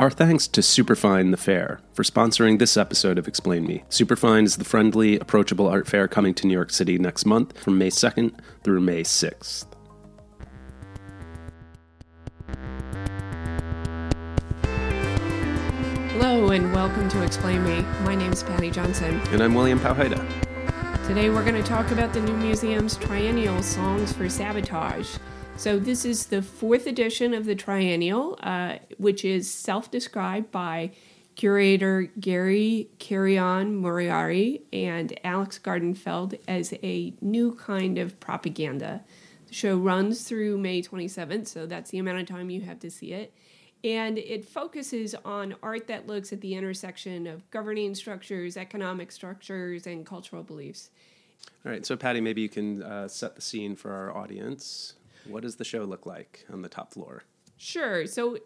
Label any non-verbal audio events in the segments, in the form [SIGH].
Our thanks to Superfine the Fair for sponsoring this episode of Explain Me. Superfine is the friendly, approachable art fair coming to New York City next month from May 2nd through May 6th. Hello and welcome to Explain Me. My name is Paddy Johnson. And I'm William Powhida. Today we're going to talk about the New Museum's triennial Songs for Sabotage. So, this is the fourth edition of the triennial, uh, which is self described by curator Gary Carrion-Murayari and Alex Gartenfeld as a new kind of propaganda. The show runs through May 27th, so that's the amount of time you have to see it and it focuses on art that looks at the intersection of governing structures, economic structures, and cultural beliefs. All right, so Patty, maybe you can uh, set the scene for our audience. What does the show look like on the top floor? Sure. So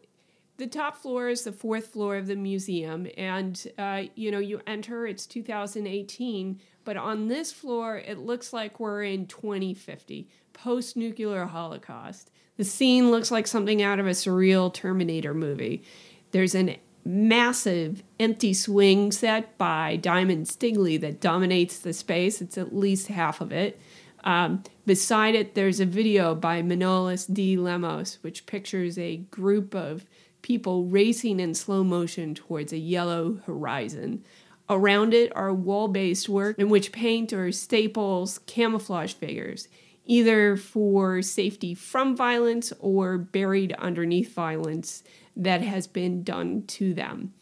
the top floor is the fourth floor of the museum, and uh, you know you enter. It's 2018, but on this floor, it looks like we're in 2050, post-nuclear holocaust. The scene looks like something out of a surreal Terminator movie. There's a massive empty swing set by Diamond Stingily that dominates the space. It's at least half of it. Um, beside it, there's a video by Manolis D. Lemos, which pictures a group of people racing in slow motion towards a yellow horizon. Around it are wall based work in which painters staples camouflage figures either for safety from violence or buried underneath violence that has been done to them.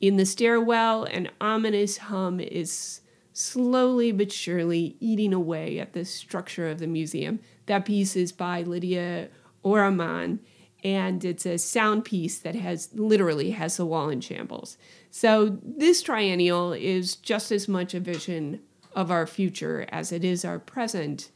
In the stairwell, an ominous hum is slowly but surely eating away at the structure of the museum. That piece is by Lydia Ourahmane, and it's a sound piece that has literally has the wall in shambles. So this triennial is just as much a vision of our future as it is our present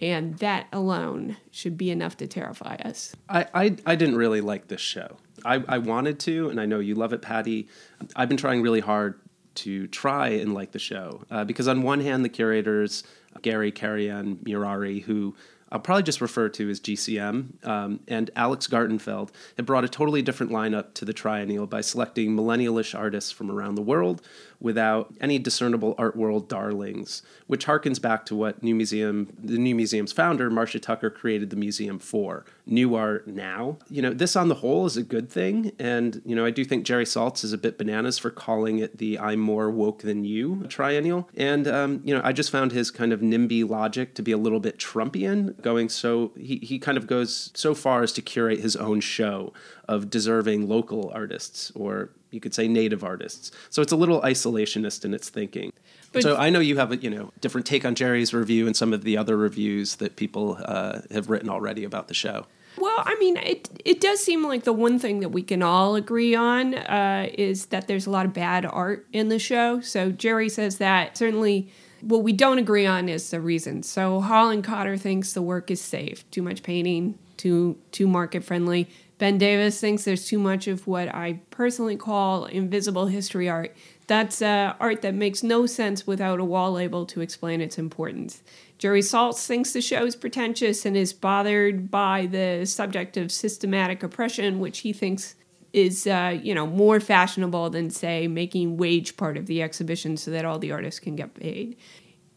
and that alone should be enough to terrify us. I, I, I didn't really like this show. I, I wanted to, and I know you love it, Patty. I've been trying really hard to try and like the show. Uh, because, on one hand, the curators, Gary Carrion-Murayari, who I'll probably just refer to as GCM, um, and Alex Gartenfeld have brought a totally different lineup to the triennial by selecting millennialish artists from around the world without any discernible art world darlings, which harkens back to what New Museum, the New Museum's founder, Marcia Tucker, created the museum for. New art now. You know, this on the whole is a good thing. And, you know, I do think Jerry Saltz is a bit bananas for calling it the I'm more woke than you triennial. And, um, you know, I just found his kind of NIMBY logic to be a little bit Trumpian, going so, he, he kind of goes so far as to curate his own show of deserving local artists or you could say native artists. So it's a little isolationist in its thinking. But so I know you have a you know different take on Jerry's review and some of the other reviews that people uh, have written already about the show. Well, I mean, it it does seem like the one thing that we can all agree on uh, is that there's a lot of bad art in the show. So Jerry says that certainly. What we don't agree on is the reason. So Holland Cotter thinks the work is safe. Too much painting, too too market friendly. Ben Davis thinks there's too much of what I personally call invisible history art. That's uh, art that makes no sense without a wall label to explain its importance. Jerry Saltz thinks the show is pretentious and is bothered by the subject of systematic oppression, which he thinks is uh, you know more fashionable than say making wage part of the exhibition so that all the artists can get paid.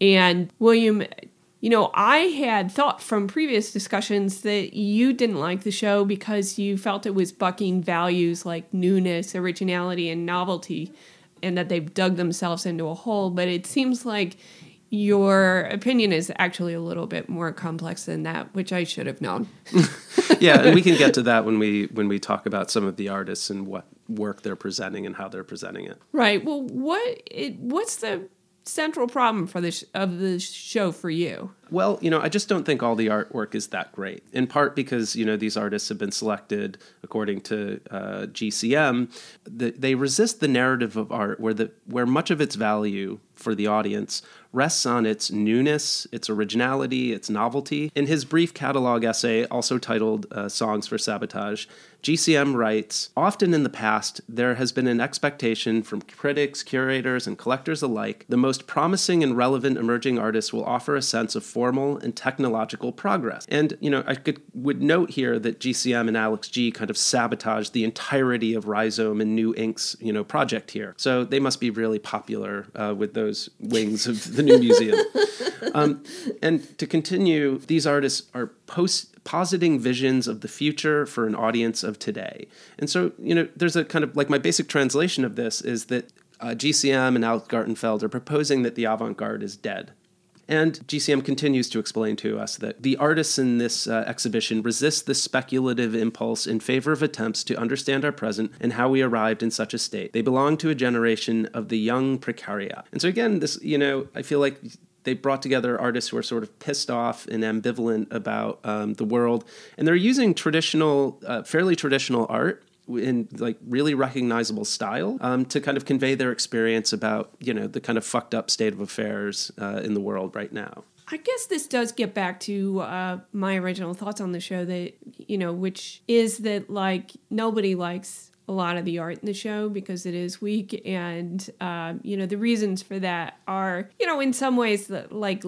And William you know, I had thought from previous discussions that you didn't like the show because you felt it was bucking values like newness, originality, and novelty, and that they've dug themselves into a hole. But it seems like your opinion is actually a little bit more complex than that, which I should have known. [LAUGHS] yeah, and we can get to that when we when we talk about some of the artists and what work they're presenting and how they're presenting it. Right. Well, what it, what's the central problem for this of the show for you? Well, you know, I just don't think all the artwork is that great. In part because you know these artists have been selected according to uh, GCM. The, they resist the narrative of art where the where much of its value for the audience rests on its newness, its originality, its novelty. In his brief catalog essay, also titled uh, "Songs for Sabotage," GCM writes Often in the past, there has been an expectation from critics, curators, and collectors alike the most promising and relevant emerging artists will offer a sense of formal and technological progress. And, you know, I could, would note here that GCM and Alex G kind of sabotaged the entirety of Rhizome and NEW INC's, you know, project here. So they must be really popular uh, with those wings of the new museum. Um, and to continue, these artists are post positing visions of the future for an audience of today. And so, you know, there's a kind of like my basic translation of this is that uh, GCM and Alex Gartenfeld are proposing that the avant garde is dead. And GCM continues to explain to us that the artists in this uh, exhibition resist the speculative impulse in favor of attempts to understand our present and how we arrived in such a state. They belong to a generation of the young precariat. And so, again, this, you know, I feel like they brought together artists who are sort of pissed off and ambivalent about um, the world, and they're using traditional, uh, fairly traditional art in like really recognizable style um, to kind of convey their experience about you know the kind of fucked up state of affairs uh, in the world right now. I guess this does get back to uh, my original thoughts on the show that you know, which is that like nobody likes a lot of the art in the show because it is weak, and um, you know the reasons for that are you know in some ways that like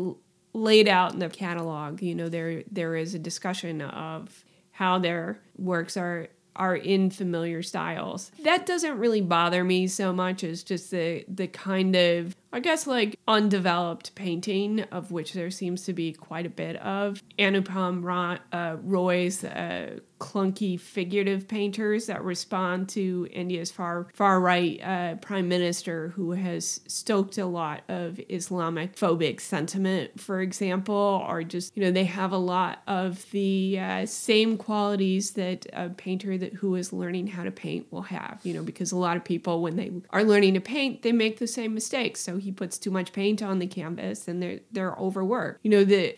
laid out in the catalog. You know there there is a discussion of how their works are are in familiar styles. That doesn't really bother me so much as just the the kind of I guess like undeveloped painting of which there seems to be quite a bit of. Anupam Ra- uh, Roy's uh, clunky figurative painters that respond to India's far far right uh, prime minister who has stoked a lot of Islamic phobic sentiment, for example, or just you know they have a lot of the uh, same qualities that a painter that who is learning how to paint will have. You know because a lot of people when they are learning to paint they make the same mistakes. So he puts too much paint on the canvas and they're they're overworked. You know the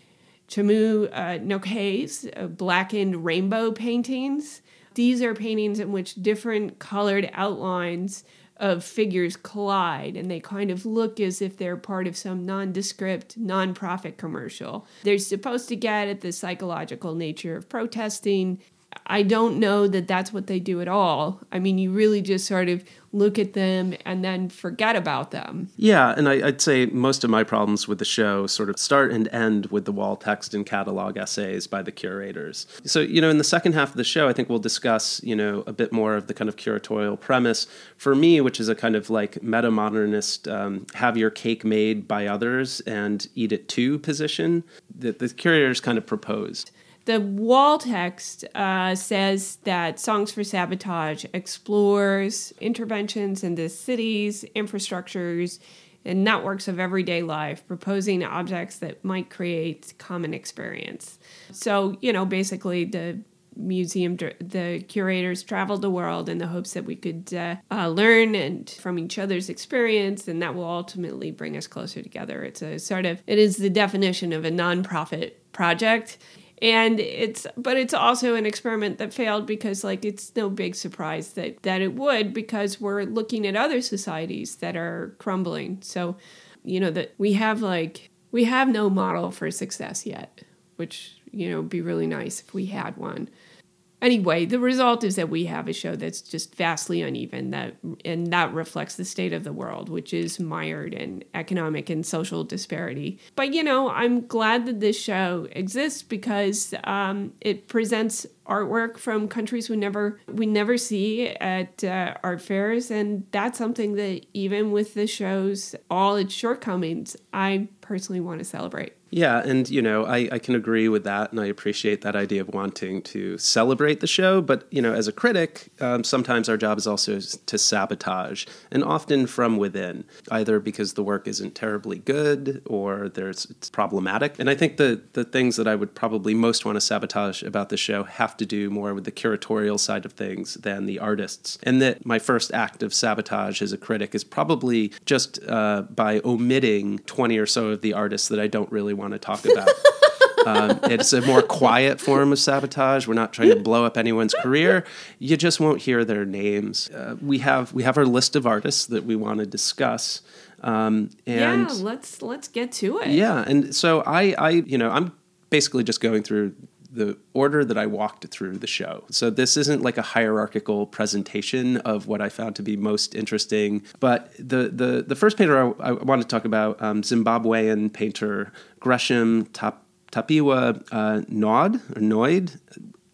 Chemu uh, Ng'ok's uh, blackened rainbow paintings. These are paintings in which different colored outlines of figures collide and they kind of look as if they're part of some nondescript nonprofit commercial. They're supposed to get at the psychological nature of protesting. I don't know that that's what they do at all. I mean, you really just sort of look at them and then forget about them. Yeah, and I, would say most of my problems with the show sort of start and end with the wall text and catalog essays by the curators. So, you know, in the second half of the show, I think we'll discuss, you know, a bit more of the kind of curatorial premise for me, which is a kind of like meta modernist um, have your cake made by others and eat it too position that the curators kind of proposed. The wall text uh, says that Songs for Sabotage explores interventions into cities, infrastructures, and networks of everyday life, proposing objects that might create common experience. So, you know, basically the museum the curators traveled the world in the hopes that we could uh, uh, learn and from each other's experience and that will ultimately bring us closer together it's a sort of it is the definition of a nonprofit project and it's but it's also an experiment that failed because like it's no big surprise that that it would because we're looking at other societies that are crumbling. So you know that we have like we have no model for success yet which you know be really nice if we had one anyway, the result is that we have a show that's just vastly uneven that and that reflects the state of the world, which is mired in economic and social disparity. But you know, I'm glad that this show exists because um, it presents artwork from countries we never we never see at uh, art fairs, and that's something that even with the show's all its shortcomings, I personally want to celebrate. Yeah, and you know, I, I can agree with that, and I appreciate that idea of wanting to celebrate the show. But you know, as a critic, um, sometimes our job is also to sabotage, and often from within, either because the work isn't terribly good or there's it's problematic. And I think the the things that I would probably most want to sabotage about the show have to do more with the curatorial side of things than the artists. And that my first act of sabotage as a critic is probably just uh, by omitting twenty or so of the artists that I don't really want to talk about. [LAUGHS] um, it's a more quiet form of sabotage. We're not trying to blow up anyone's career. You just won't hear their names. Uh, we have we have our list of artists that we want to discuss. Um, and yeah, let's let's get to it. Yeah, and so I I you know I'm basically just going through the order that I walked through the show. So this isn't like a hierarchical presentation of what I found to be most interesting. But the the, the first painter I, I want to talk about, um, Zimbabwean painter Gresham Tap Tapiwa uh, Nod or Noid.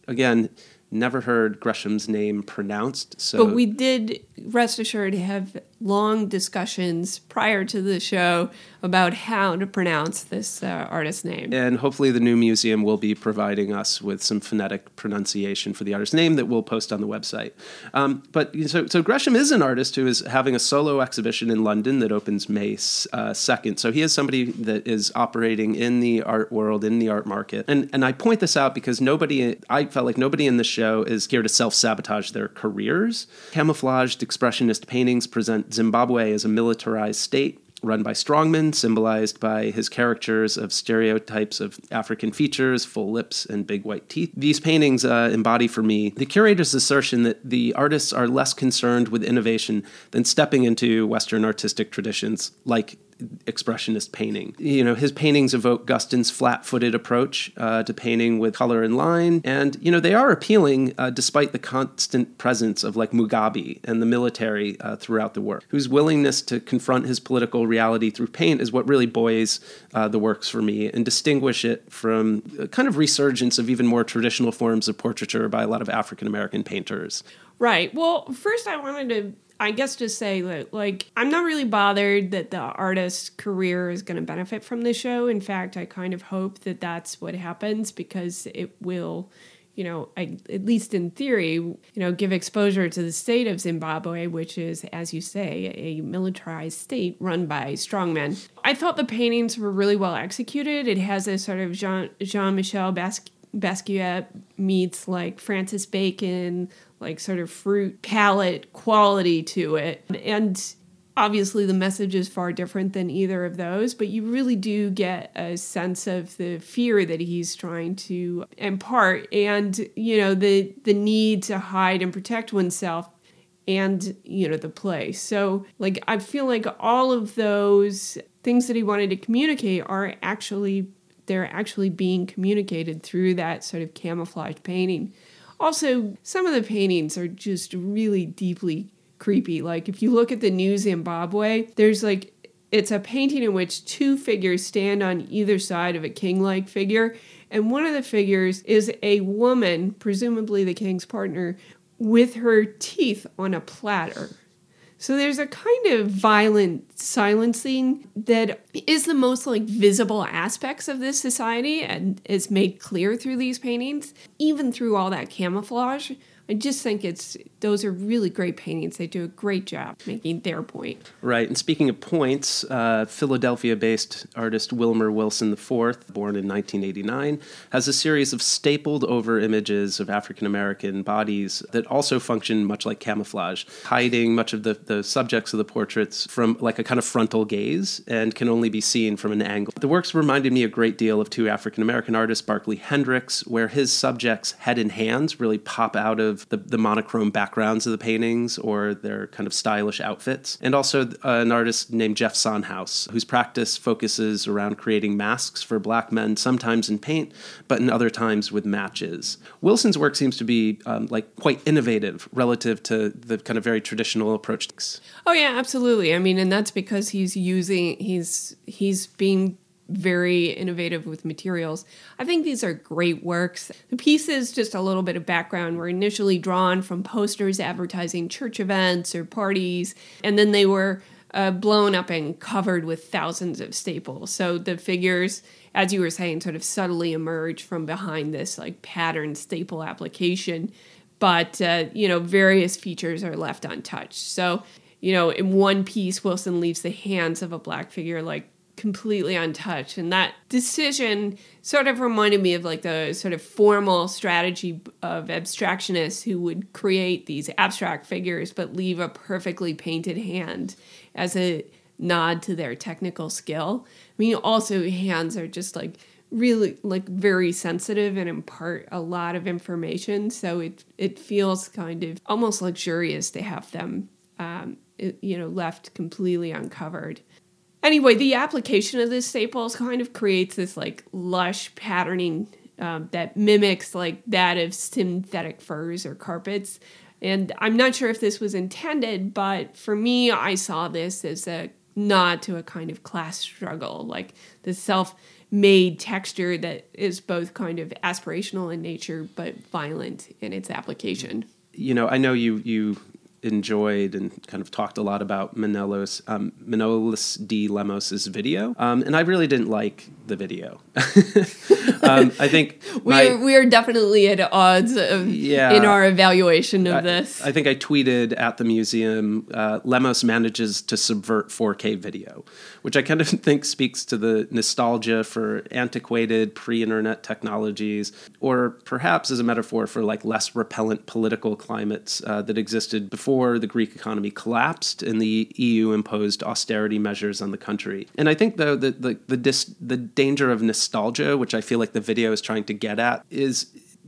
Again, never heard Gresham's name pronounced. So, but we did rest assured have long discussions prior to the show about how to pronounce this uh, artist's name. And hopefully, the new museum will be providing us with some phonetic pronunciation for the artist's name that we'll post on the website. Um, but so, so Gresham is an artist who is having a solo exhibition in London that opens May uh, 2nd. So he is somebody that is operating in the art world, in the art market. And, and I point this out because nobody, I felt like nobody in the show is here to self sabotage their careers. Camouflaged expressionist paintings present Zimbabwe is a militarized state run by strongmen, symbolized by his caricatures of stereotypes of African features, full lips, and big white teeth. These paintings uh, embody for me the curator's assertion that the artists are less concerned with innovation than stepping into Western artistic traditions like expressionist painting. You know, his paintings evoke Guston's flat-footed approach uh, to painting with color and line, and you know they are appealing uh, despite the constant presence of like Mugabe and the military uh, throughout the work. Whose willingness to confront his political reality through paint is what really buoys uh, the works for me and distinguish it from kind of resurgence of even more traditional forms of portraiture by a lot of African American painters. Right. Well, first I wanted to I guess just say that like I'm not really bothered that the artist's career is going to benefit from the show. In fact, I kind of hope that that's what happens because it will you know, I, at least in theory, you know, give exposure to the state of Zimbabwe, which is, as you say, a militarized state run by strongmen. I thought the paintings were really well executed. It has a sort of Jean Jean Michel Basquiat meets like Francis Bacon, like sort of fruit palette quality to it. And obviously the message is far different than either of those, but you really do get a sense of the fear that he's trying to impart and, you know, the the need to hide and protect oneself and, you know, the place. So, like I feel like all of those things that he wanted to communicate are actually they're actually being communicated through that sort of camouflage painting. Also, some of the paintings are just really deeply creepy. Like if you look at the new Zimbabwe, there's like it's a painting in which two figures stand on either side of a king-like figure, and one of the figures is a woman, presumably the king's partner, with her teeth on a platter. So there's a kind of violent silencing that is the most like visible aspects of this society and is made clear through these paintings, even through all that camouflage. I just think it's those are really great paintings. They do a great job making their point. Right. And speaking of points, uh, Philadelphia-based artist Wilmer Wilson IV, born in 1989, has a series of stapled over images of African American bodies that also function much like camouflage, hiding much of the, the subjects of the portraits from like a kind of frontal gaze and can only be seen from an angle. The works reminded me a great deal of two African American artists, Barkley Hendricks, where his subjects' head and hands really pop out of the, the monochrome backgrounds of the paintings or their kind of stylish outfits. And also uh, an artist named Jeff Sonhouse, whose practice focuses around creating masks for black men, sometimes in paint, but in other times with matches. Wilson's work seems to be um, like quite innovative relative to the kind of very traditional approach. Oh yeah, absolutely. I mean, and that's because he's using he's he's being very innovative with materials. I think these are great works. The pieces, just a little bit of background, were initially drawn from posters advertising church events or parties, and then they were uh, blown up and covered with thousands of staples. So the figures, as you were saying, sort of subtly emerge from behind this like pattern staple application, but uh, you know various features are left untouched. So you know, in one piece, Wilson leaves the hands of a black figure like completely untouched. And that decision sort of reminded me of like the sort of formal strategy of abstractionists who would create these abstract figures but leave a perfectly painted hand as a nod to their technical skill. I mean, also, hands are just like really like very sensitive and impart a lot of information so it it feels kind of almost luxurious to have them um, it, you know left completely uncovered Anyway, the application of this staples kind of creates this like lush patterning um, that mimics like that of synthetic furs or carpets. And I'm not sure if this was intended, but for me, I saw this as a nod to a kind of class struggle, like the self made texture that is both kind of aspirational in nature but violent in its application. You know, I know you you enjoyed and kind of talked a lot about Manolos, um, Manolis D. Lemos's video, um, and I really didn't like the video. [LAUGHS] um, I think [LAUGHS] we're we're definitely at odds of, yeah, in our evaluation of I, this. I think I tweeted at the museum. Uh, Lemos manages to subvert 4K video, which I kind of [LAUGHS] think speaks to the nostalgia for antiquated pre-internet technologies, or perhaps as a metaphor for like less repellent political climates uh, that existed before the Greek economy collapsed and the EU imposed austerity measures on the country. And I think though that the the, dis- the danger of nostalgia, which I feel like the video is trying to get at, is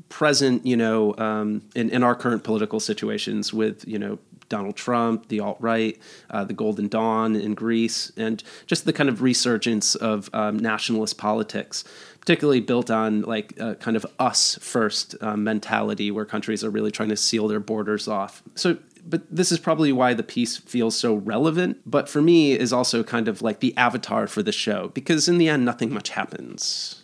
present, you know, um, in, in our current political situations with, you know, Donald Trump, the alt right, uh, the Golden Dawn in Greece, and just the kind of resurgence of um, nationalist politics, particularly built on like a kind of us first uh, mentality where countries are really trying to seal their borders off. So but this is probably why the piece feels so relevant. But for me, is also kind of like the avatar for the show because in the end, nothing much happens.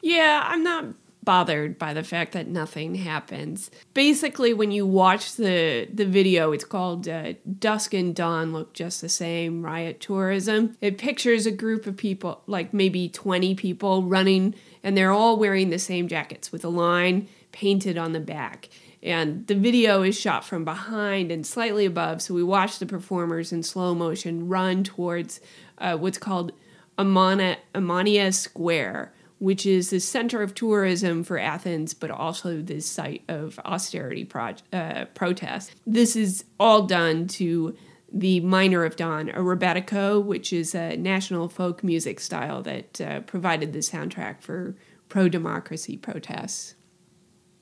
Yeah, I'm not bothered by the fact that nothing happens. Basically, when you watch the the video, it's called uh, "Dusk and Dawn Look Just the Same." Riot tourism. It pictures a group of people, like maybe 20 people, running, and they're all wearing the same jackets with a line painted on the back and the video is shot from behind and slightly above so we watch the performers in slow motion run towards uh, what's called Amana, Amania Square which is the center of tourism for Athens, but also the site of austerity pro- uh, protests. This is all done to the Miner of Dawn, a rebetiko, which is a national folk music style that uh, provided the soundtrack for pro democracy protests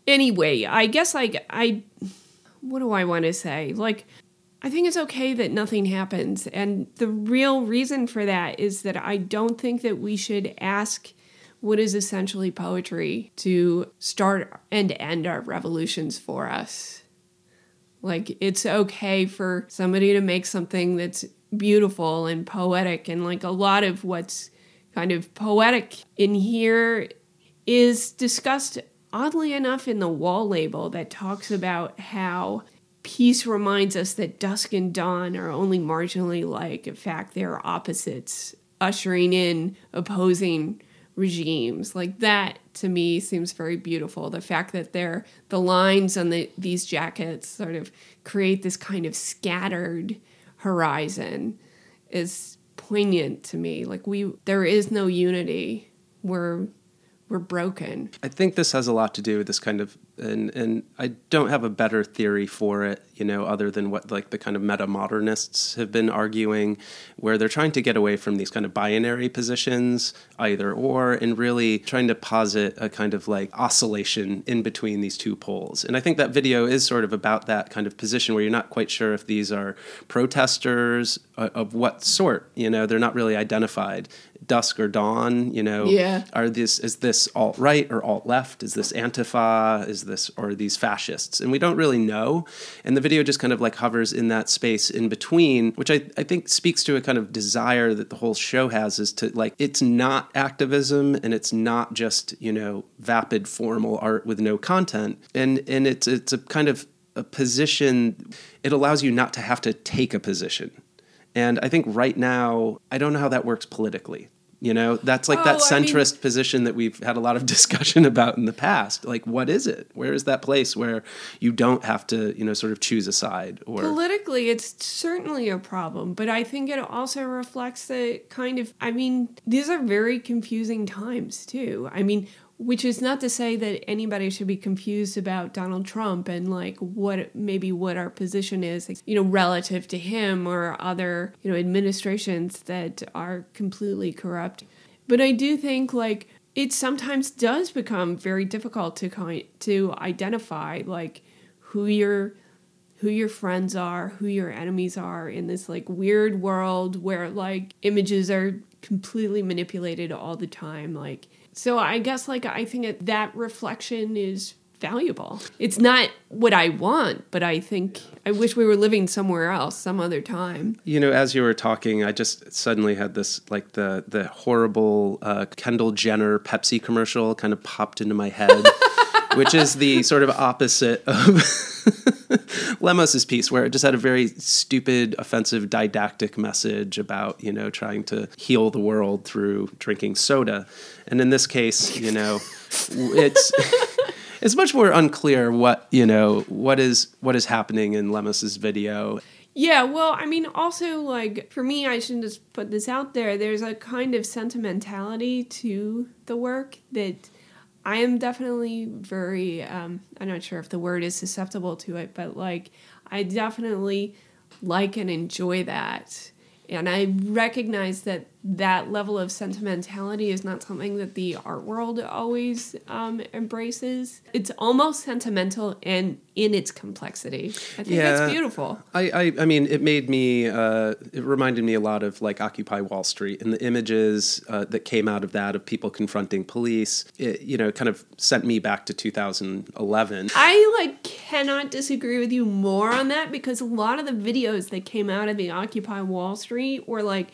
anyway, I guess like I what do I want to say? Like I think it's okay that nothing happens. And the real reason for that is that I don't think that we should ask what is essentially poetry to start and end our revolutions for us. Like, it's okay for somebody to make something that's beautiful and poetic. And like a lot of what's kind of poetic in here is discussed oddly enough, in the wall label that talks about how peace reminds us that dusk and dawn are only marginally like. In fact, they're opposites, ushering in opposing regimes. Like that to me seems very beautiful. The fact that they're the lines on the these jackets sort of create this kind of scattered horizon is poignant to me. Like we there is no unity. We're we're broken. I think this has a lot to do with this kind of and and I don't have a better theory for it, you know, other than what like the kind of meta modernists have been arguing, where they're trying to get away from these kind of binary positions, either or, and really trying to posit a kind of like oscillation in between these two poles. And I think that video is sort of about that kind of position where you're not quite sure if these are protesters uh, of what sort, you know, they're not really identified dusk or dawn you know yeah. are this is this alt right or alt left is this antifa is this or these fascists and we don't really know. And the video just kind of like hovers in that space in between which I, I think speaks to a kind of desire that the whole show has is to like it's not activism and it's not just you know vapid formal art with no content. And and it's it's a kind of a position it allows you not to have to take a position. And I think right now, I don't know how that works politically. You know, that's like oh, that centrist I mean, position that we've had a lot of [LAUGHS] discussion about in the past. Like, what is it? Where is that place where you don't have to, you know, sort of choose a side? Or politically, it's certainly a problem, but I think it also reflects the kind of. I mean, these are very confusing times too. I mean, which is not to say that anybody should be confused about Donald Trump and like what maybe what our position is, you know, relative to him or other, you know, administrations that are completely corrupt. But I do think like it sometimes does become very difficult to kind to identify like who your who your friends are, who your enemies are in this like weird world where like images are completely manipulated all the time like so I guess like I think that reflection is valuable. It's not what I want, but I think I wish we were living somewhere else some other time. You know, as you were talking, I just suddenly had this like the the horrible uh, Kendall Jenner Pepsi commercial kind of popped into my head, [LAUGHS] which is the sort of opposite of [LAUGHS] Lemos's piece, where it just had a very stupid, offensive, didactic message about you know trying to heal the world through drinking soda, and in this case, you know, it's. [LAUGHS] it's much more unclear what you know what is what is happening in Lemos's video. Yeah, well, I mean, also like for me, I shouldn't just put this out there. There's a kind of sentimentality to the work that I am definitely very. Um, I'm not sure if the word is susceptible to it, but like I definitely like and enjoy that, and I recognize that that level of sentimentality is not something that the art world always um, embraces. It's almost sentimental and in its complexity. I think Yeah. that's beautiful. I, I, I mean, it made me. Uh, it reminded me a lot of like Occupy Wall Street and the images uh, that came out of that of people confronting police. It, you know, kind of sent me back to 2011. I like cannot disagree with you more on that because a lot of the videos that came out of the Occupy Wall Street were like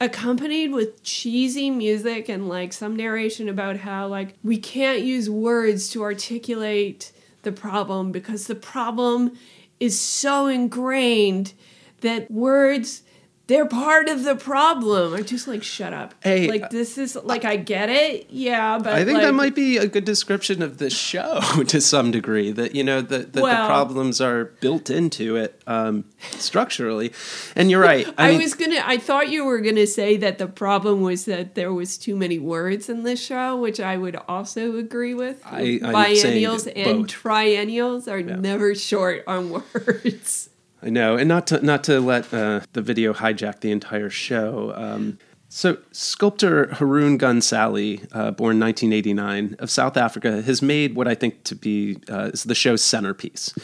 accompanied with cheesy music and like some narration about how like we can't use words to articulate the problem because the problem is so ingrained that words they're part of the problem. I'm just like, shut up. Hey, like this is like I get it, yeah, but I think that might be a good description of the show [LAUGHS] to some degree. That you know that, that the Well- problems are built into it um, structurally, and you're right. I, I, mean, was gonna. I thought you were gonna say that the problem was that there was too many words in this show, which I would also agree with. I- Biennials and both. triennials are never short on [LAUGHS] words. I know, and not to not to let uh, the video hijack the entire show. Um, so, sculptor Haroon Gunn-Salie, uh, born 1989, of South Africa, has made what I think to be uh, is the show's centerpiece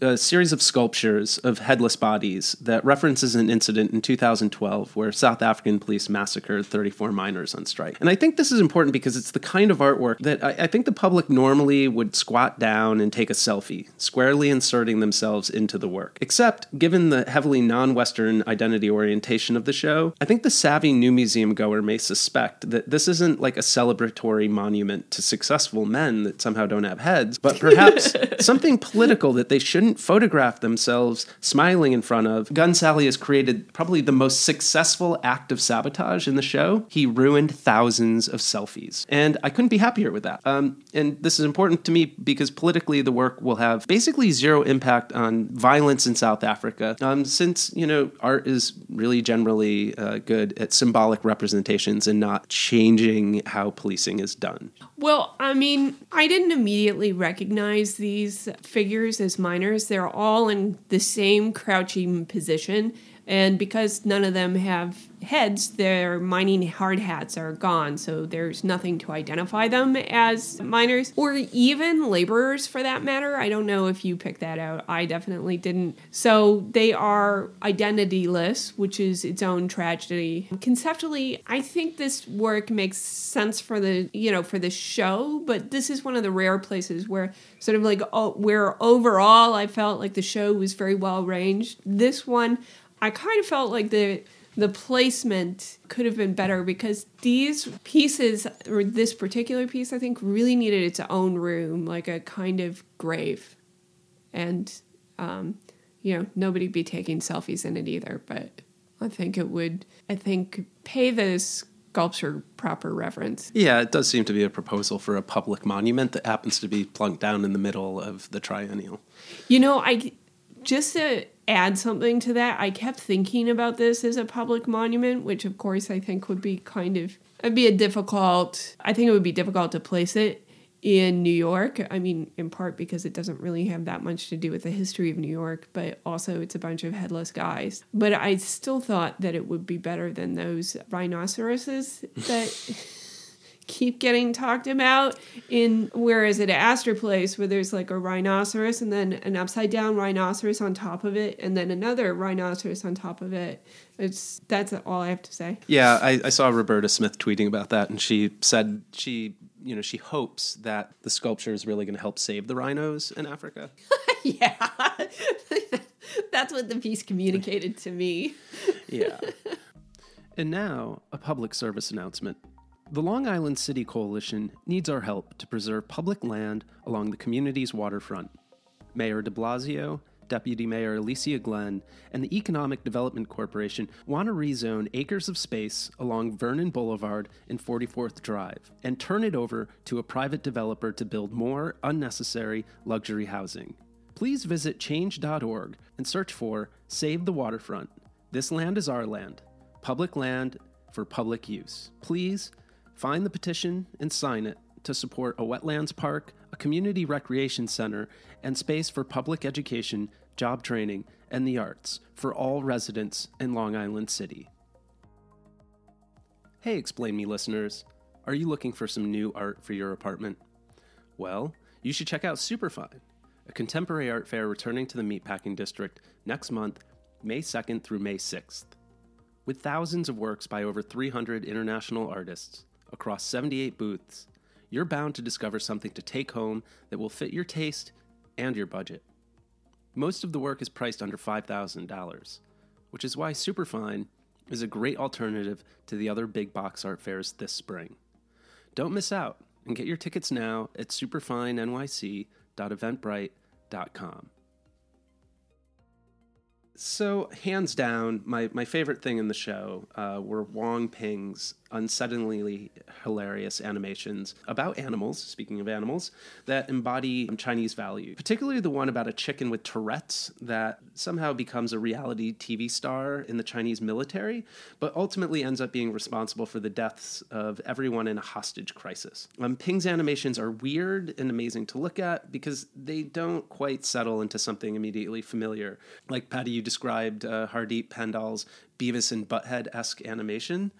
a series of sculptures of headless bodies that references an incident in 2012 where South African police massacred 34 miners on strike. And I think this is important because it's the kind of artwork that I, I think the public normally would squat down and take a selfie, squarely inserting themselves into the work. Except, given the heavily non Western identity orientation of the show, I think the savvy new museum goer may suspect that this isn't like a celebratory monument to successful men that somehow don't have heads, but perhaps [LAUGHS] something political that they shouldn't photograph themselves smiling in front of. Gunn-Salie has created probably the most successful act of sabotage in the show. He ruined thousands of selfies. And I couldn't be happier with that. Um, and this is important to me because politically the work will have basically zero impact on violence in South Africa, um, since, you know, art is really generally uh, good at symbolic representations and not changing how policing is done. Well, I mean, I didn't immediately recognize these figures as miners. They're all in the same crouching position. And because none of them have heads, their mining hard hats are gone. So there's nothing to identify them as miners or even laborers for that matter. I don't know if you picked that out. I definitely didn't. So they are identityless, which is its own tragedy. Conceptually, I think this work makes sense for the, you know, for the show, but this is one of the rare places where sort of like oh, where overall I felt like the show was very well arranged. This one I kind of felt like the the placement could have been better because these pieces or this particular piece I think really needed its own room, like a kind of grave. And um, you know, nobody be taking selfies in it either, but I think it would I think pay the sculpture proper reverence. Yeah, it does seem to be a proposal for a public monument that happens to be plunked down in the middle of the triennial. You know, I just to add something to that, I kept thinking about this as a public monument, which of course I think would be kind of it'd be a difficult. I think it would be difficult to place it in New York. I mean, in part because it doesn't really have that much to do with the history of New York, but also it's a bunch of headless guys. But I still thought that it would be better than those rhinoceroses that [LAUGHS] keep getting talked about in whereas at Astor Place where there's like a rhinoceros and then an upside down rhinoceros on top of it and then another rhinoceros on top of it. It's that's all I have to say. Yeah, I, I saw Roberta Smith tweeting about that, and she said she you know, she hopes that the sculpture is really going to help save the rhinos in Africa. [LAUGHS] yeah. [LAUGHS] That's what the piece communicated to me. yeah. And now, a public service announcement. The Long Island City Coalition needs our help to preserve public land along the community's waterfront. Mayor de Blasio, Deputy Mayor Alicia Glen, and the Economic Development Corporation want to rezone acres of space along Vernon Boulevard and 44th Drive and turn it over to a private developer to build more unnecessary luxury housing. Please visit change.org and search for Save the Waterfront. This land is our land, public land for public use. Please Find the petition and sign it to support a wetlands park, a community recreation center, and space for public education, job training, and the arts for all residents in Long Island City. Hey, Explain Me listeners. Are you looking for some new art for your apartment? Well, you should check out Superfine, a contemporary art fair returning to the Meatpacking District next month, May 2nd through May 6th. With thousands of works by over 300 international artists, across 78 booths, you're bound to discover something to take home that will fit your taste and your budget. Most of the work is priced under $5,000, which is why Superfine is a great alternative to the other big box art fairs this spring. Don't miss out and get your tickets now at superfinenyc.eventbrite.com. So, hands down, my, my favorite thing in the show uh, were Wong Ping's unsettlingly hilarious animations about animals, speaking of animals, that embody Chinese value, particularly the one about a chicken with Tourette's that somehow becomes a reality TV star in the Chinese military, but ultimately ends up being responsible for the deaths of everyone in a hostage crisis. Um, Ping's animations are weird and amazing to look at because they don't quite settle into something immediately familiar. Like Patty, you described uh, Hardeep Pandhal's Beavis and Butthead esque animation.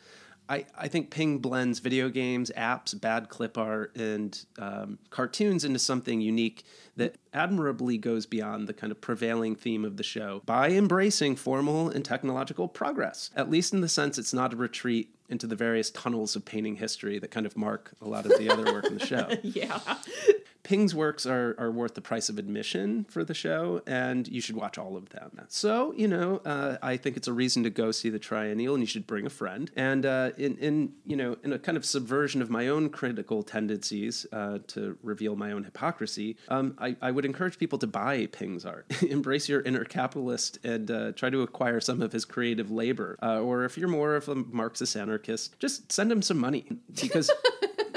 I, I think Ping blends video games, apps, bad clip art, and um, cartoons into something unique that admirably goes beyond the kind of prevailing theme of the show by embracing formal and technological progress, at least in the sense it's not a retreat into the various tunnels of painting history that kind of mark a lot of the other work in the show. [LAUGHS] yeah. Ping's works are, are worth the price of admission for the show, and you should watch all of them. So, you know, uh, I think it's a reason to go see the triennial, and you should bring a friend. And uh, in, in, you know, in a kind of subversion of my own critical tendencies uh, to reveal my own hypocrisy, um, I, I would encourage people to buy Ping's art. [LAUGHS] Embrace your inner capitalist and uh, try to acquire some of his creative labor. Uh, or if you're more of a Marxist anarchist, just send him some money because. [LAUGHS]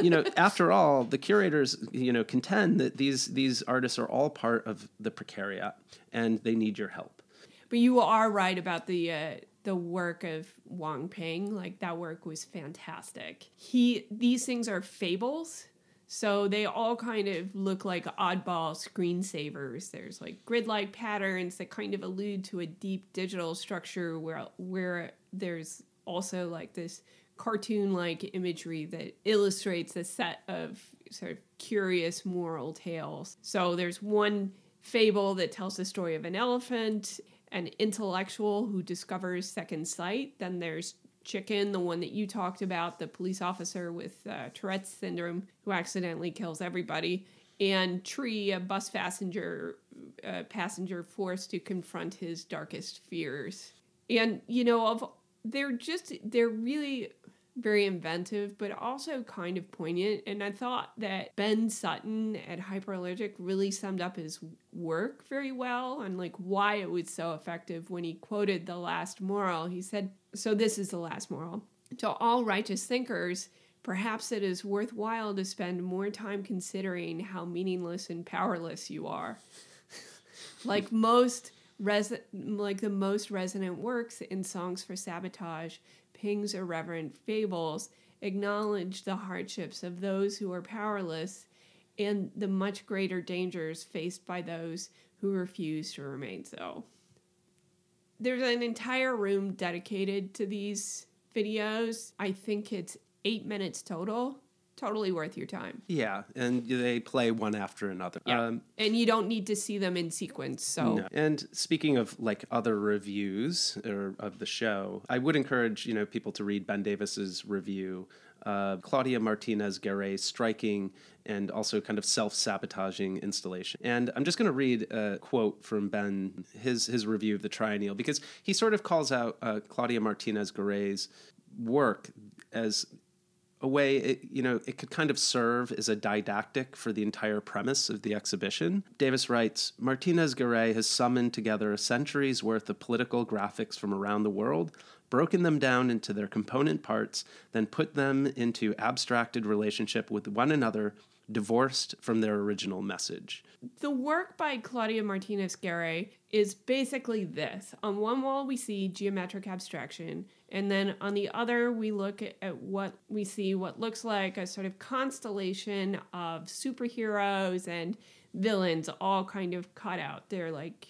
you know, after all, the curators, you know, contend that these these artists are all part of the precariat and they need your help. But you are right about the uh, the work of Wang Ping. Like that work was fantastic. He these things are fables. So they all kind of look like oddball screensavers. There's like grid-like patterns that kind of allude to a deep digital structure where where there's also like this cartoon like imagery that illustrates a set of sort of curious moral tales. So there's one fable that tells the story of an elephant, an intellectual who discovers second sight. Then there's Chicken, the one that you talked about, the police officer with uh, Tourette's syndrome who accidentally kills everybody. And Tree, a bus passenger, uh, passenger forced to confront his darkest fears. And you know, of they're just they're really very inventive, but also kind of poignant. And I thought that Ben Sutton at Hyperallergic really summed up his work very well and like why it was so effective when he quoted the last moral. He said, So this is the last moral. To all righteous thinkers, perhaps it is worthwhile to spend more time considering how meaningless and powerless you are. [LAUGHS] like most res- like the most resonant works in songs for sabotage Ping's irreverent fables acknowledge the hardships of those who are powerless and the much greater dangers faced by those who refuse to remain so. There's an entire room dedicated to these videos. I think it's eight minutes total totally worth your time. Yeah, and they play one after another. Yeah. Um, and you don't need to see them in sequence. So no. And speaking of like other reviews or of the show, I would encourage you know people to read Ben Davis's review. Uh, Claudia Martinez Garay's striking and also kind of self-sabotaging installation. And I'm just going to read a quote from Ben, his his review of the Triennial, because he sort of calls out uh, Claudia Martinez Garay's work as a way it, you know it could kind of serve as a didactic for the entire premise of the exhibition. Davis writes martinez garay has summoned together a century's worth of political graphics from around the world broken them down into their component parts then put them into abstracted relationship with one another divorced from their original message. The work by Claudia Martinez Garay is basically this. On one wall, we see geometric abstraction, and then on the other, we look at, at, what we see what looks like a sort of constellation of superheroes and villains all kind of cut out. They're like,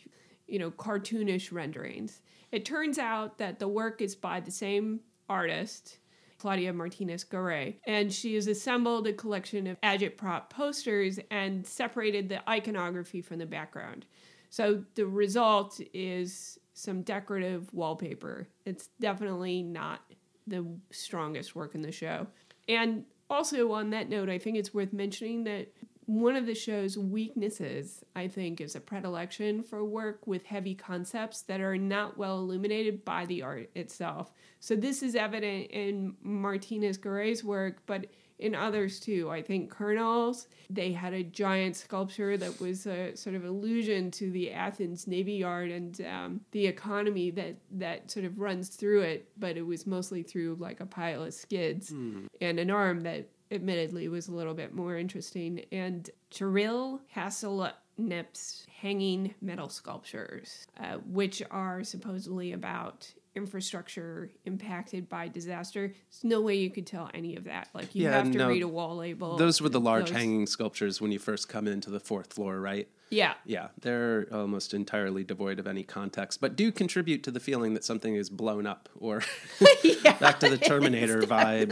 you know, cartoonish renderings. It turns out that the work is by the same artist Claudia Martinez Garay. And she has assembled a collection of agitprop posters and separated the iconography from the background. So the result is some decorative wallpaper. It's definitely not the strongest work in the show. And also, on that note, I think it's worth mentioning that one of the show's weaknesses, I think, is a predilection for work with heavy concepts that are not well illuminated by the art itself. So this is evident in Martinez Garay's work, but in others too. I think Kernels, they had a giant sculpture that was a sort of allusion to the Athens Navy Yard and um, the economy that, that sort of runs through it, but it was mostly through like a pile of skids mm. and an arm that admittedly was a little bit more interesting. And Cheryl Hasselnip's hanging metal sculptures, uh, which are supposedly about infrastructure impacted by disaster. There's no way you could tell any of that. Like you Yeah, have to no, read a wall label. those were the large Those- hanging sculptures when you first come into the fourth floor right Yeah. Yeah, they're almost entirely devoid of any context, but do contribute to the feeling that something is blown up or [LAUGHS] back to the Terminator vibe.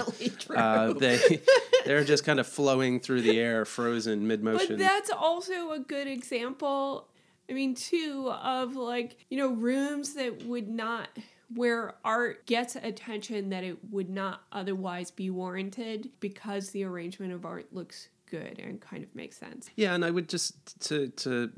Uh, they [LAUGHS] they're just kind of flowing through the air, frozen mid motion. But that's also a good example, I mean, too, of like, you know, rooms that would not, where art gets attention that it would not otherwise be warranted because the arrangement of art looks good and kind of makes sense. Yeah, and I would just to to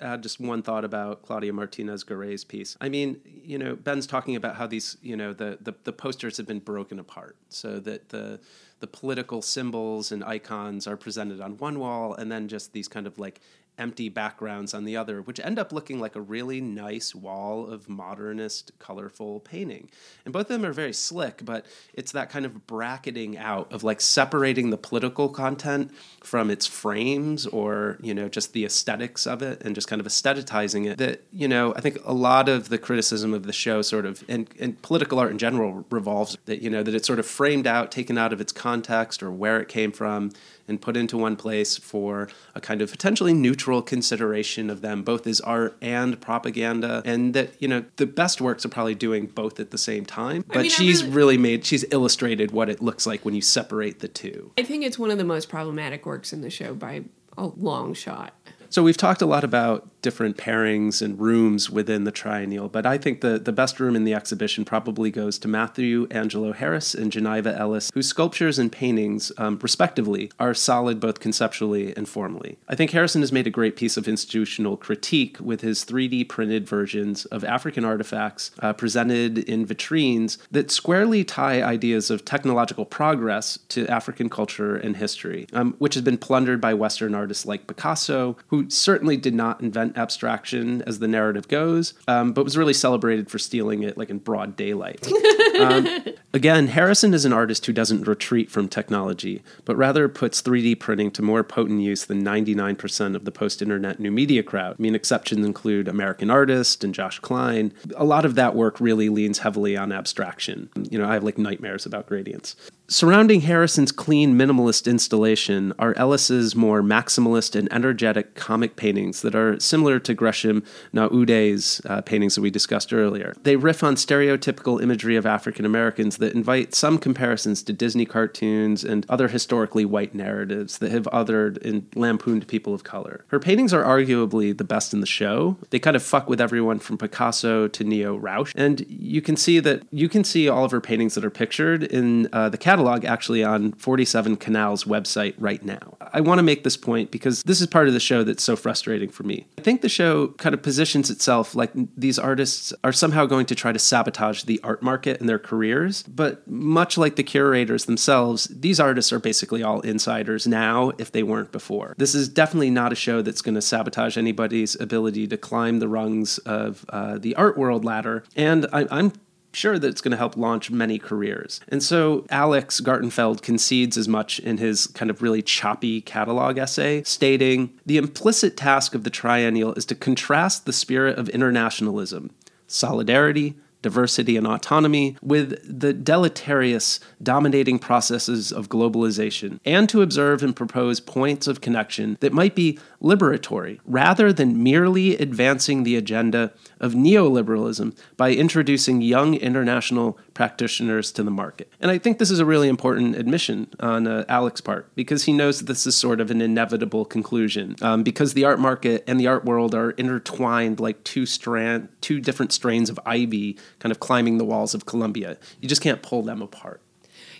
add just one thought about Claudia Martinez Garay's piece. I mean, you know, Ben's talking about how these, you know, the, the the posters have been broken apart so that the the political symbols and icons are presented on one wall and then just these kind of like empty backgrounds on the other, which end up looking like a really nice wall of modernist, colorful painting. And both of them are very slick, but it's that kind of bracketing out of like separating the political content from its frames or, you know, just the aesthetics of it and just kind of aestheticizing it. That, you know, I think a lot of the criticism of the show sort of, and, and political art in general revolves that, you know, that it's sort of framed out, taken out of its context or where it came from and put into one place for a kind of potentially neutral consideration of them both as art and propaganda and that you know the best works are probably doing both at the same time but mean, she's really- really made she's illustrated what it looks like when you separate the two I think it's one of the most problematic works in the show by a long shot. So we've talked a lot about different pairings and rooms within the triennial, but I think the, the best room in the exhibition probably goes to Matthew Angelo Harris and Janiva Ellis, whose sculptures and paintings, um, respectively, are solid both conceptually and formally. I think Harrison has made a great piece of institutional critique with his 3D printed versions of African artifacts uh, presented in vitrines that squarely tie ideas of technological progress to African culture and history, um, which has been plundered by Western artists like Picasso, who certainly did not invent abstraction as the narrative goes, um, but was really celebrated for stealing it like in broad daylight. [LAUGHS] Um, again, Harrison is an artist who doesn't retreat from technology, but rather puts 3D printing to more potent use than 99% of the post internet new media crowd. I mean, exceptions include American Artist and Josh Kline. A lot of that work really leans heavily on abstraction. You know, I have like nightmares about gradients. Surrounding Harrison's clean, minimalist installation are Ellis's more maximalist and energetic comic paintings that are similar to Gresham Nyaude's uh, paintings that we discussed earlier. They riff on stereotypical imagery of African Americans that invite some comparisons to Disney cartoons and other historically white narratives that have othered and lampooned people of color. Her paintings are arguably the best in the show. They kind of fuck with everyone from Picasso to Neo Rauch, and you can see that you can see all of her paintings that are pictured in uh, the catalog actually on 47 Canal's website right now. I want to make this point because this is part of the show that's so frustrating for me. I think the show kind of positions itself like these artists are somehow going to try to sabotage the art market and their careers, but much like the curators themselves, these artists are basically all insiders now if they weren't before. This is definitely not a show that's going to sabotage anybody's ability to climb the rungs of uh, the art world ladder, and I, I'm sure that it's going to help launch many careers. And so Alex Gartenfeld concedes as much in his kind of really choppy catalog essay, stating The implicit task of the triennial is to contrast the spirit of internationalism, solidarity, diversity, and autonomy with the deleterious, dominating processes of globalization, and to observe and propose points of connection that might be liberatory rather than merely advancing the agenda of neoliberalism by introducing young international practitioners to the market. And I think this is a really important admission on uh, Alex's part because he knows that this is sort of an inevitable conclusion um, because the art market and the art world are intertwined like two strand, two different strains of ivy kind of climbing the walls of Columbia. You just can't pull them apart.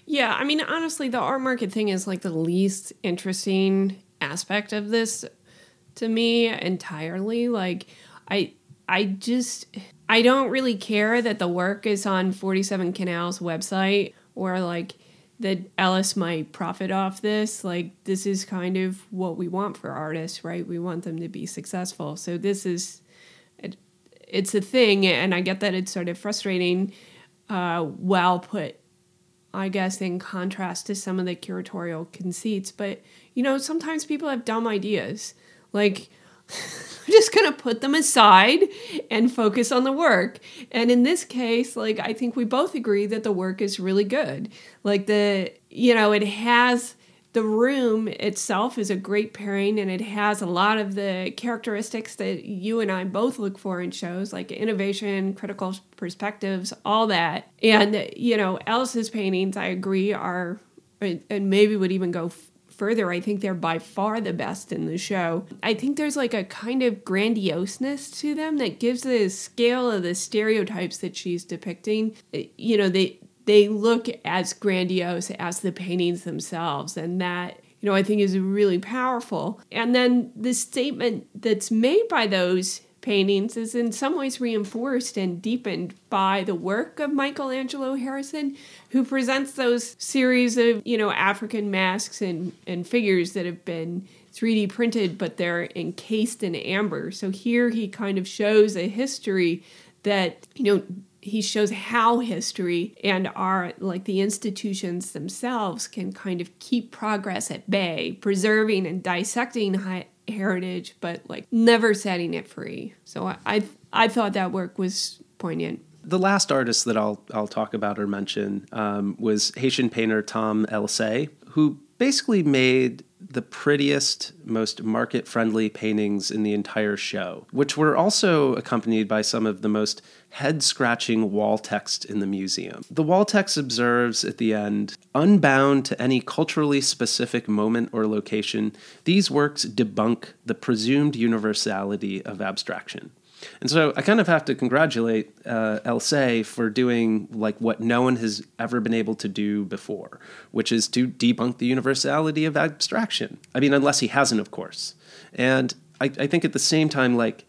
Yeah, I mean, honestly, the art market thing is like the least interesting aspect of this to me entirely. Like, I I just I don't really care that the work is on 47 Canal's website or like that Ellis might profit off this. Like this is kind of what we want for artists, right? We want them to be successful. So this is it, it's a thing and I get that it's sort of frustrating uh, well put I guess in contrast to some of the curatorial conceits, but you know, sometimes people have dumb ideas. Like I'm [LAUGHS] just going to put them aside and focus on the work. And in this case, like I think we both agree that the work is really good. Like the, you know, it has the room itself is a great pairing and it has a lot of the characteristics that you and I both look for in shows like innovation, critical perspectives, all that. And, you know, Ellis's paintings, I agree, are, and maybe would even go further, I think they're by far the best in the show. I think there's like a kind of grandioseness to them that gives the scale of the stereotypes that she's depicting. You know, they they look as grandiose as the paintings themselves, and that you know I think is really powerful. And then the statement that's made by those paintings is in some ways reinforced and deepened by the work of Michelangelo Harrison, who presents those series of, you know, African masks and, and figures that have been 3D printed, but they're encased in amber. So here he kind of shows a history that, you know, he shows how history and our like the institutions themselves can kind of keep progress at bay preserving and dissecting heritage, but like never setting it free. So I, I, I thought that work was poignant. The last artist that I'll I'll talk about or mention um, was Haitian painter Tomm El-Saieh, who basically made the prettiest, most market friendly paintings in the entire show, which were also accompanied by some of the most head scratching wall text in the museum. The wall text observes at the end unbound to any culturally specific moment or location, these works debunk the presumed universality of abstraction. And so I kind of have to congratulate uh, El-Saieh for doing like what no one has ever been able to do before, which is to debunk the universality of abstraction. I mean, unless he hasn't, of course. And I, I think at the same time, like,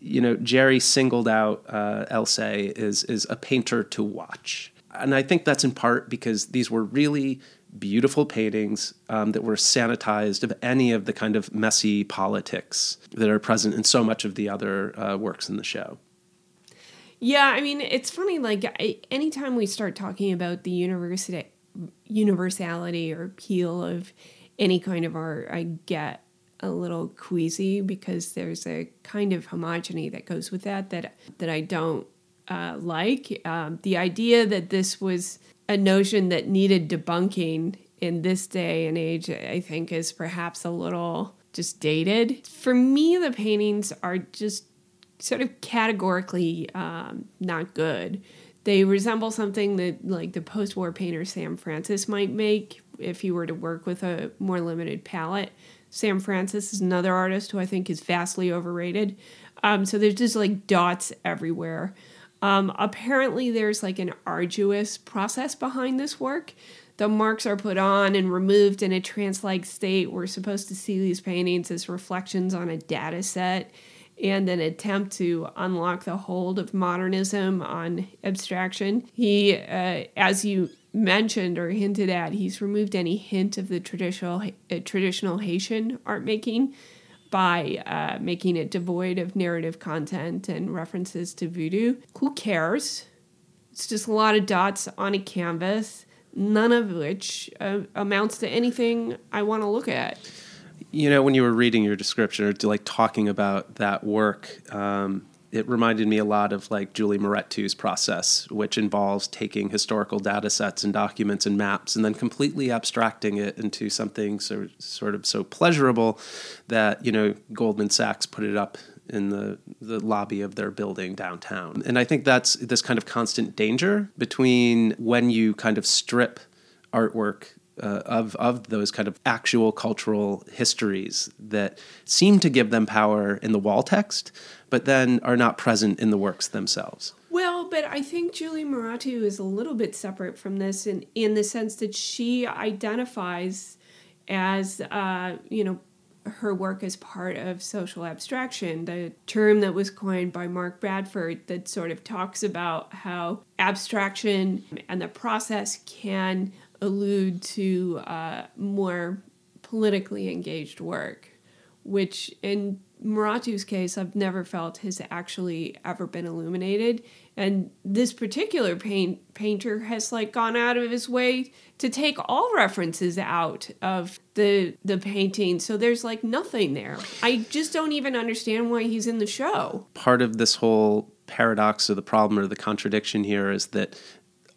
you know, Jerry singled out uh, El-Saieh is, as a painter to watch. And I think that's in part because these were really beautiful paintings um, that were sanitized of any of the kind of messy politics that are present in so much of the other uh, works in the show. Yeah, I mean, it's funny. Like, I, anytime we start talking about the university, universality or appeal of any kind of art, I get a little queasy because there's a kind of homogeny that goes with that that that I don't uh, like. Um, the idea that this was a notion that needed debunking in this day and age, I think, is perhaps a little just dated. For me, the paintings are just sort of categorically um, not good. They resemble something that like the post-war painter Sam Francis might make if he were to work with a more limited palette. Sam Francis is another artist who I think is vastly overrated. Um, so there's just like dots everywhere. Um, apparently, there's like an arduous process behind this work. The marks are put on and removed in a trance like state. We're supposed to see these paintings as reflections on a data set and an attempt to unlock the hold of modernism on abstraction. He, uh, as you mentioned or hinted at, he's removed any hint of the traditional uh, traditional Haitian art making by uh, making it devoid of narrative content and references to voodoo. Who cares? It's just a lot of dots on a canvas, none of which uh, amounts to anything I want to look at you know, when you were reading your description or like talking about that work, um, it reminded me a lot of like Julie Mehretu's process, which involves taking historical data sets and documents and maps and then completely abstracting it into something so sort of so pleasurable that, you know, Goldman Sachs put it up in the, the lobby of their building downtown. And I think that's this kind of constant danger between when you kind of strip artwork uh, of of those kind of actual cultural histories that seem to give them power in the wall text, but then are not present in the works themselves. Well, but I think Julie Mehretu is a little bit separate from this in in the sense that she identifies as uh, you know her work as part of social abstraction, the term that was coined by Mark Bradford that sort of talks about how abstraction and the process can allude to uh, more politically engaged work, which in Mehretu's case, I've never felt has actually ever been illuminated. And this particular paint, painter has like gone out of his way to take all references out of the the painting. So there's like nothing there. I just don't even understand why he's in the show. Part of this whole paradox or the problem or the contradiction here is that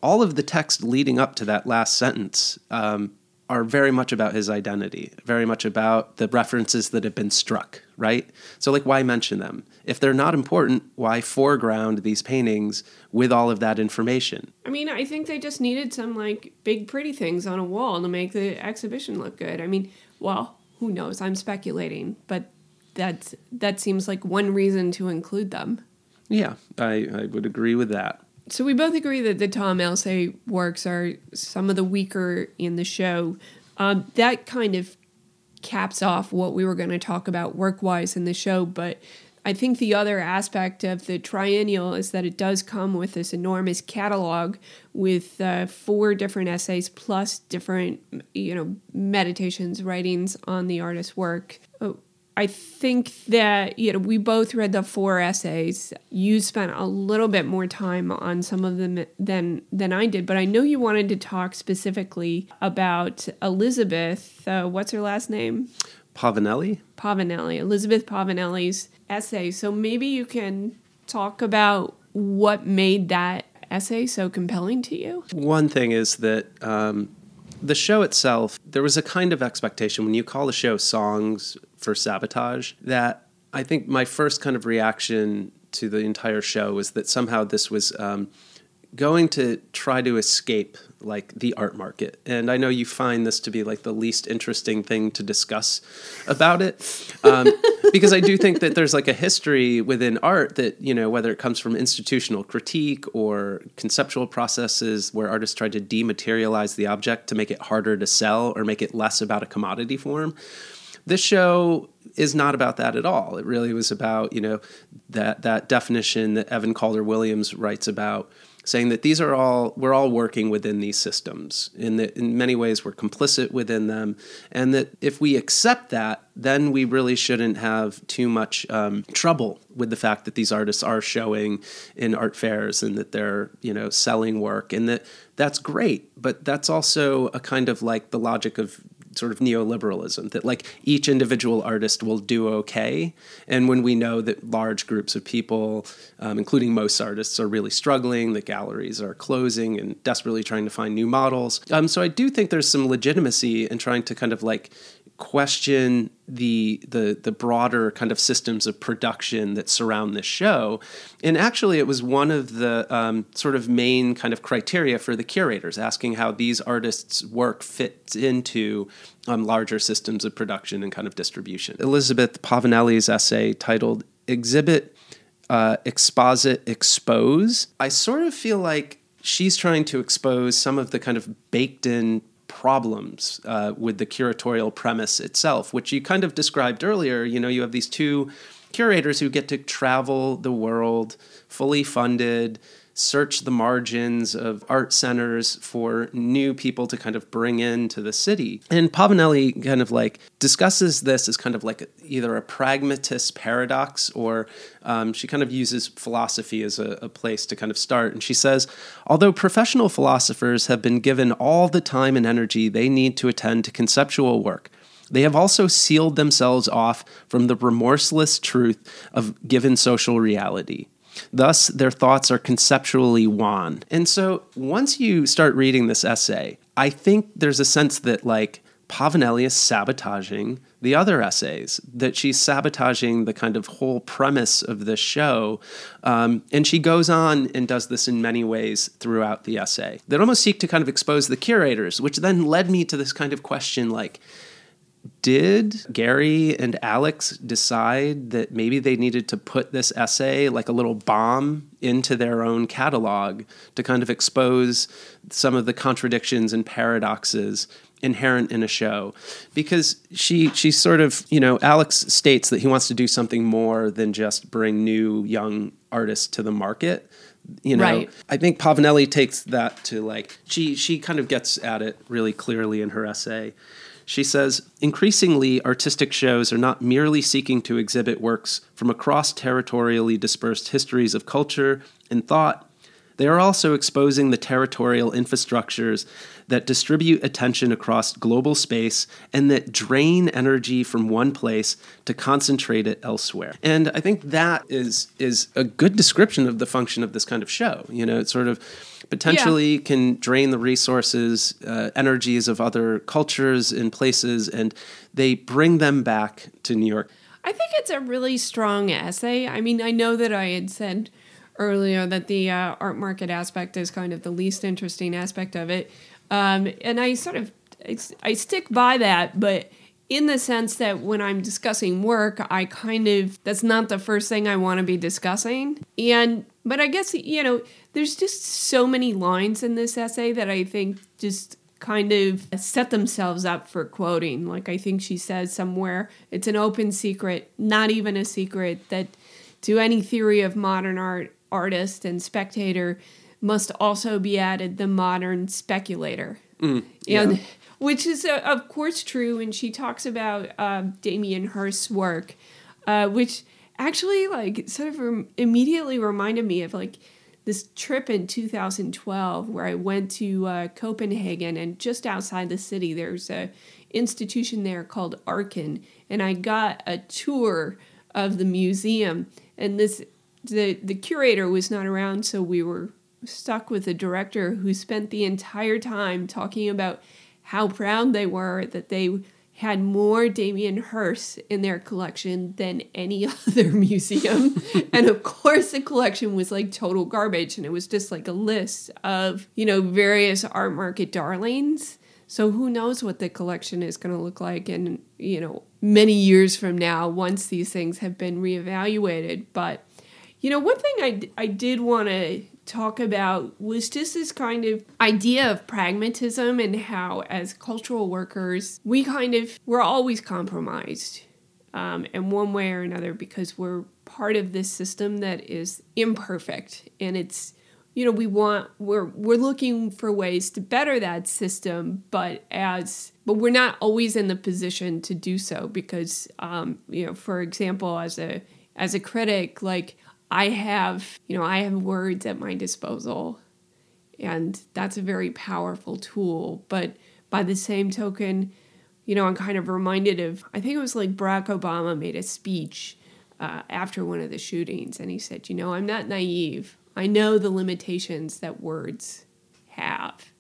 all of the text leading up to that last sentence um, are very much about his identity, very much about the references that have been struck, right? So, like, why mention them? If they're not important, why foreground these paintings with all of that information? I mean, I think they just needed some, like, big, pretty things on a wall to make the exhibition look good. I mean, well, who knows? I'm speculating, but that's, that seems like one reason to include them. Yeah, I, I would agree with that so we both agree that the Tomm El-Saieh works are some of the weaker in the show. Um, that kind of caps off what we were going to talk about work wise in the show, but I think the other aspect of the triennial is that it does come with this enormous catalog with uh, four different essays plus different, you know, meditations, writings on the artist's work. Uh, I think that you know we both read the four essays. You spent a little bit more time on some of them than than I did, but I know you wanted to talk specifically about Elizabeth. Uh, what's her last name? Povinelli? Povinelli, Elizabeth Povinelli's essay. So maybe you can talk about what made that essay so compelling to you. One thing is that. Um, the show itself, there was a kind of expectation when you call the show Songs for sabotage that I think my first kind of reaction to the entire show was that somehow this was um, going to try to escape like the art market. And I know you find this to be like the least interesting thing to discuss about it. Um, [LAUGHS] because I do think that there's like a history within art that, you know, whether it comes from institutional critique or conceptual processes where artists tried to dematerialize the object to make it harder to sell or make it less about a commodity form this show is not about that at all. It really was about, you know, that that definition that Evan Calder Williams writes about saying that these are all we're all working within these systems. In that in many ways we're complicit within them. And that if we accept that then we really shouldn't have too much um, trouble with the fact that these artists are showing in art fairs and that they're you know selling work and that that's great. But that's also a kind of like the logic of sort of neoliberalism that like each individual artist will do okay. And when we know that large groups of people um, including most artists are really struggling the galleries are closing and desperately trying to find new models. Um, so i do think there's some legitimacy in trying to kind of like question the the the broader kind of systems of production that surround this show. And actually, it was one of the um, sort of main kind of criteria for the curators, asking how these artists' work fits into um, larger systems of production and kind of distribution. Elizabeth Povinelli's essay titled "Exhibit." Uh, exposit expose. I sort of feel like she's trying to expose some of the kind of baked in problems uh, with the curatorial premise itself, which you kind of described earlier. You know, you have these two curators who get to travel the world fully funded, search the margins of art centers for new people to kind of bring into the city. And Povinelli kind of like discusses this as kind of like either a pragmatist paradox or um, she kind of uses philosophy as a, a place to kind of start. And she says, although professional philosophers have been given all the time and energy they need to attend to conceptual work, they have also sealed themselves off from the remorseless truth of given social reality. Thus, their thoughts are conceptually wan. And so, once you start reading this essay, I think there's a sense that, like, Povinelli is sabotaging the other essays, that she's sabotaging the kind of whole premise of this show. Um, and she goes on and does this in many ways throughout the essay that almost seek to kind of expose the curators, which then led me to this kind of question like, did Gary and Alex decide that maybe they needed to put this essay like a little bomb into their own catalog to kind of expose some of the contradictions and paradoxes inherent in a show? Because she she sort of you know Alex states that he wants to do something more than just bring new young artists to the market you know? Right. i think povinelli takes that to like she she kind of gets at it really clearly in her essay she says increasingly artistic shows are not merely seeking to exhibit works from across territorially dispersed histories of culture and thought. They are also exposing the territorial infrastructures that distribute attention across global space and that drain energy from one place to concentrate it elsewhere. And I think that is is a good description of the function of this kind of show. You know, it sort of potentially can drain the resources, uh, energies of other cultures and places, and they bring them back to New York. I think it's a really strong essay. I mean, I know that I had said earlier that the uh, art market aspect is kind of the least interesting aspect of it, um, and I sort of I, I stick by that, but in the sense that when I'm discussing work, I kind of that's not the first thing I want to be discussing, and but I guess you know there's just so many lines in this essay that I think just kind of set themselves up for quoting. Like I think she says somewhere, it's an open secret, not even a secret, that to any theory of modern art, artist and spectator must also be added the modern speculator. And which is uh, of course true. And she talks about uh, Damien Hirst's work, uh, which actually like sort of rem- immediately reminded me of like this trip in 2012 where I went to uh, Copenhagen and just outside the city there's a institution there called Arken and I got a tour of the museum and this the the curator was not around so we were stuck with a director who spent the entire time talking about how proud they were that they had more Damien Hirst in their collection than any [LAUGHS] other museum. [LAUGHS] and of course, the collection was like total garbage. And it was just like a list of, you know, various art market darlings. So who knows what the collection is going to look like in, you know, many years from now once these things have been reevaluated. But, you know, one thing I, I did want to talk about was just this kind of idea of pragmatism and how as cultural workers we kind of we're always compromised um, in one way or another because we're part of this system that is imperfect. And it's you know we want we're we're looking for ways to better that system but as but we're not always in the position to do so because um, you know for example as a as a critic like I have, you know, I have words at my disposal, and that's a very powerful tool. But by the same token, you know, I'm kind of reminded of, I think it was like Barack Obama made a speech uh, after one of the shootings, and he said, you know, I'm not naive. I know the limitations that words have.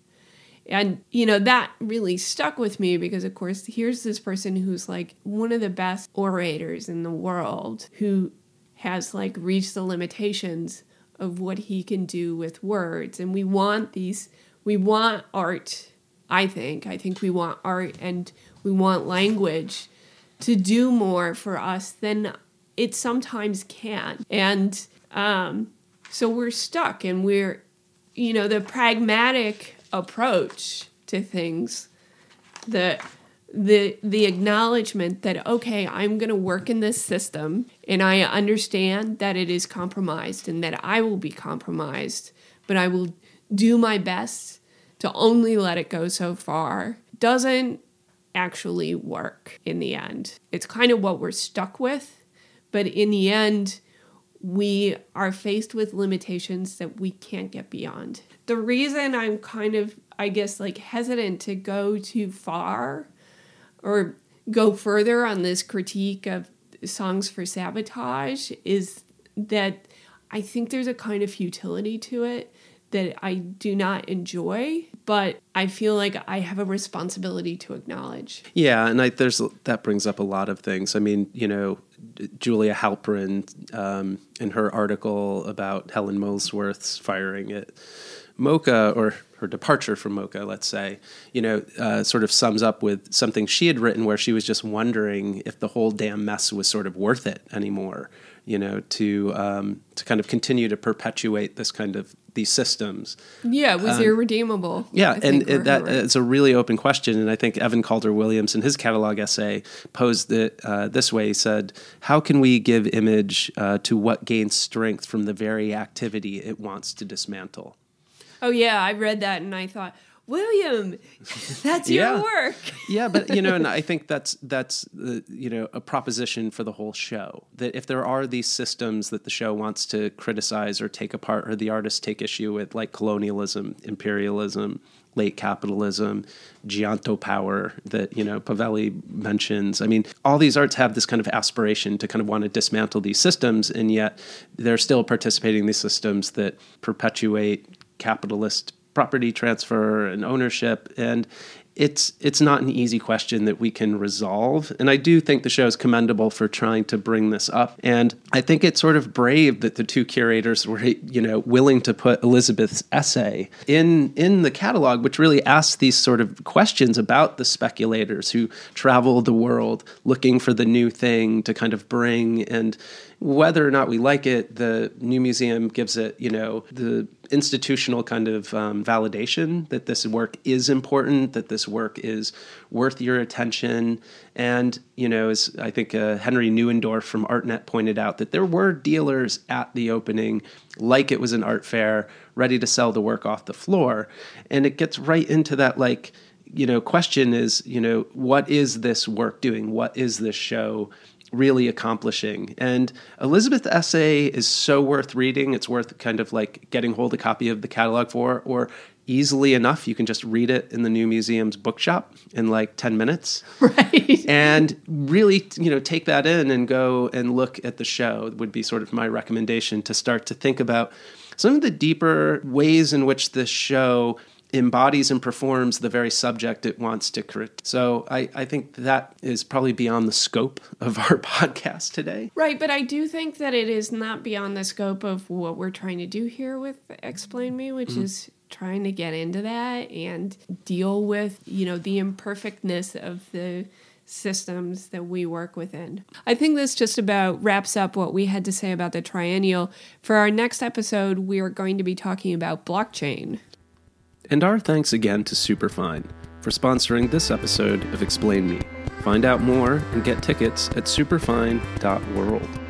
And, you know, that really stuck with me because, of course, here's this person who's like one of the best orators in the world who has like reached the limitations of what he can do with words. And we want these, we want art, I think. I think we want art and we want language to do more for us than it sometimes can. And um, so we're stuck and we're, you know, the pragmatic approach to things, the the the acknowledgement that okay i'm going to work in this system and i understand that it is compromised and that i will be compromised but i will do my best to only let it go so far. Doesn't actually work in the end. It's kind of what we're stuck with but in the end we are faced with limitations that we can't get beyond. The reason i'm kind of i guess like hesitant to go too far or go further on this critique of songs for sabotage is that I think there's a kind of futility to it that I do not enjoy, but I feel like I have a responsibility to acknowledge. Yeah, and I, there's that brings up a lot of things. I mean, you know, Julia Halperin um, in her article about Helen Molesworth's firing at MoCA or her departure from MoCA, let's say, you know, uh, sort of sums up with something she had written where she was just wondering if the whole damn mess was sort of worth it anymore, you know, to um, to kind of continue to perpetuate this kind of these systems. Yeah, it was um, irredeemable. Yeah, and it, that it's a really open question, and I think Evan Calder Williams in his catalog essay posed it uh, this way: he said, "How can we give image uh, to what gains strength from the very activity it wants to dismantle?" Oh yeah, I read that and I thought, William, that's yeah. your work. yeah, but you know, and [LAUGHS] I think that's that's uh, you know a proposition for the whole show that if there are these systems that the show wants to criticize or take apart, or the artists take issue with, like colonialism, imperialism, late capitalism, geontopower that you know Pavelli mentions. I mean, all these arts have this kind of aspiration to kind of want to dismantle these systems, and yet they're still participating in these systems that perpetuate capitalist property transfer and ownership. And it's it's not an easy question that we can resolve. And i do think the show is commendable for trying to bring this up. And i think it's sort of brave that the two curators were you know willing to put elizabeth's essay in in the catalog which really asks these sort of questions about the speculators who travel the world looking for the new thing to kind of bring. And whether or not we like it, the new museum gives it, you know, the institutional kind of um, validation that this work is important, that this work is worth your attention. And, you know, as I think uh, Henry Neuendorf from ArtNet pointed out, that there were dealers at the opening, like it was an art fair, ready to sell the work off the floor. And it gets right into that, like, you know, question is, you know, what is this work doing? What is this show really accomplishing. And Elizabeth's essay is so worth reading. It's worth kind of like getting hold of a copy of the catalog for, or easily enough, you can just read it in the new museum's bookshop in like 10 minutes. [LAUGHS] Right. And really, you know, take that in and go and look at the show would be sort of my recommendation to start to think about some of the deeper ways in which this show embodies and performs the very subject it wants to create. So I, I think that is probably beyond the scope of our [LAUGHS] podcast today. Right, but I do think that it is not beyond the scope of what we're trying to do here with Explain Me, which mm-hmm. is trying to get into that and deal with, you know, the imperfectness of the systems that we work within. I think this just about wraps up what we had to say about the triennial. For our next episode, we are going to be talking about blockchain. And our thanks again to Superfine for sponsoring this episode of Explain Me. Find out more and get tickets at superfine.world.